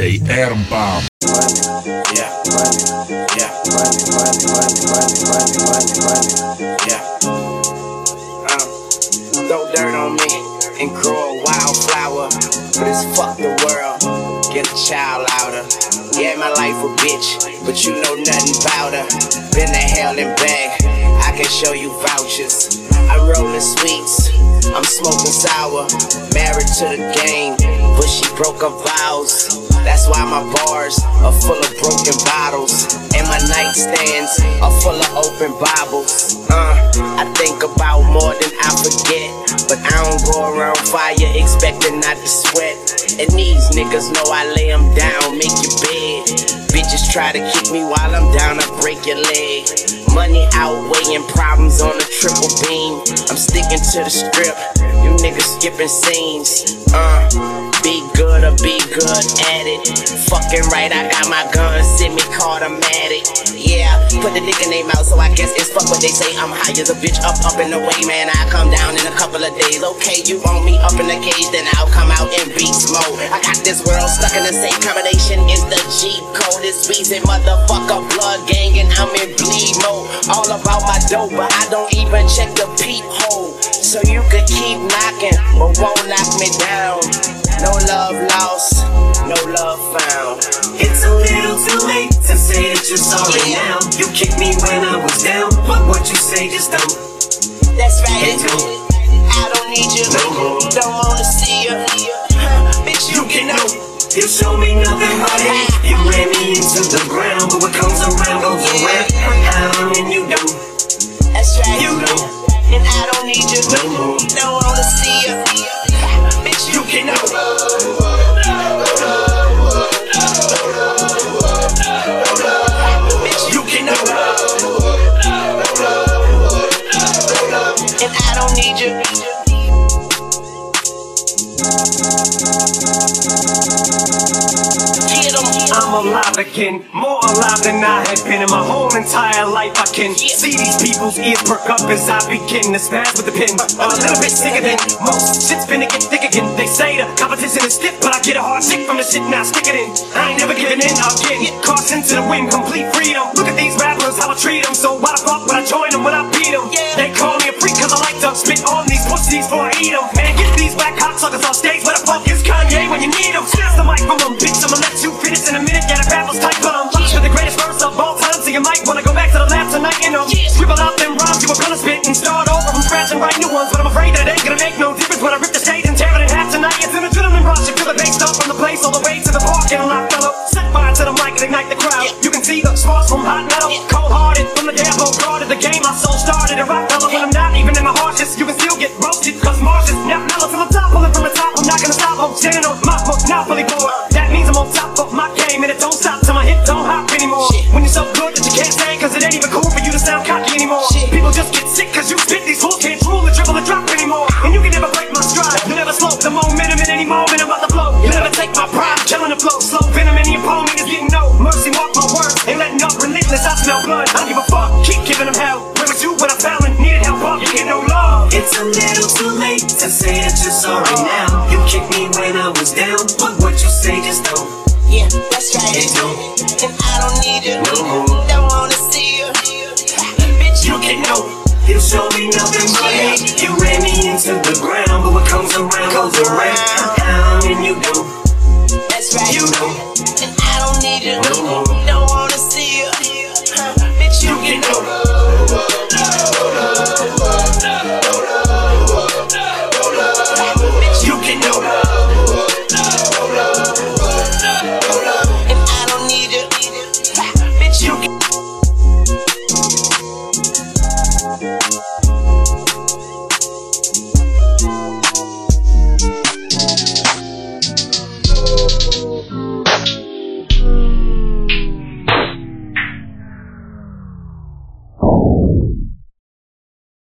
DJ yeah. Uh, throw dirt on me and grow a wildflower, but it's fuck the world. Get a child outer. Yeah, my life a bitch, but you know nothing about her. Been to hell and back, I can show you vouchers. I'm rolling sweets, I'm smoking sour. Married to the game, but she broke her vows. That's why my bars are full of broken bottles. And my nightstands are full of open Bibles. Uh, I think about more than I forget. But I don't go around fire expecting not to sweat. And these niggas know I lay them down, make your bed. Bitches try to kick me while I'm down, I break your leg. Outweighing problems on a triple beam. I'm sticking to the script. You niggas skipping scenes. Uh, be good or be good at it. Fucking right, I got my gun, send me automatic. Yeah, put the nigga name out, so I guess it's fuck what they say. I'm high as a bitch, up, up and away, man. I come down in a couple of days. Okay, you want me up in the cage, then I'll come out in beast mode. I got this world stuck in the same combination. It's the G code, it's Weezy motherfucker blood gang, and I'm in bleed mode. All about my dope, but I don't even check the peephole. So you could keep knocking, but won't knock me down. No love lost, no love found. It's a little too late to say that you're sorry now. You kicked me when I was down, but what you say just don't. That's right. It don't. I don't need you. No more. Don't wanna see you. Huh, Bitch, you You can know. You show me nothing but hate. You ran me into the ground, but what comes around goes around. And you don't. That's right. You don't. And I don't need you. No more. Don't wanna see you. Bitch, You you can know. bitch, You can know. and I don't need you. I'm alive again, more alive than I have been in my whole entire life. I can see these people's ears perk up as I begin to spaz with the pen. A little bit sicker than most. Shit's finna get thick again. They say the competition is stiff, but I get a hard stick from the shit now. Stick it in. I ain't never giving in again. Caution into the wind, complete freedom. Look at these rappers, how I treat them. So why the fuck would I join them when I beat them? They call me a freak cause I like to spit on these pussies before I eat them. Man, get these black cocksuckers off stage. Where the fuck is Kanye when you need him? Snatch the mic from them, bitch. Scratch and write new ones. But I'm afraid that it ain't gonna make no difference when I rip the stage and tear it in half tonight. It's an adrenaline rush. You feel the bass start from the place all the way to the parking lot, fellow. Set fire to the mic and ignite the crowd. You can see the sparks from hot metal, cold hearted from the devil. Guarded the game, my soul started a rock fellow. When I'm not even in my harshest, you can still get roasted. Cause Marshall's now mellow to the top, pulling from the top. I'm not gonna stop. I'm standing on my monopoly board. That means I'm on top of my game and it don't stop till my hip don't hop anymore. When you're so good that you can't stand, cause it ain't even cool take my pride, killing the flow. Slow venom in your opponent is getting no mercy. Mark my words, ain't letting up relentless. I smell blood. I don't give a fuck. Keep giving them hell. Where was you when I fell and needed help up? You get no love. It's a little too late to say that you're sorry uh-huh. now. You kicked me when I was down, but what you say just don't. Yeah, that's right. It don't. And I don't need you. No more. Don't wanna see you. Bitch, You can know. You show me nothing but hate. You ran me into the ground, but what comes around goes around. How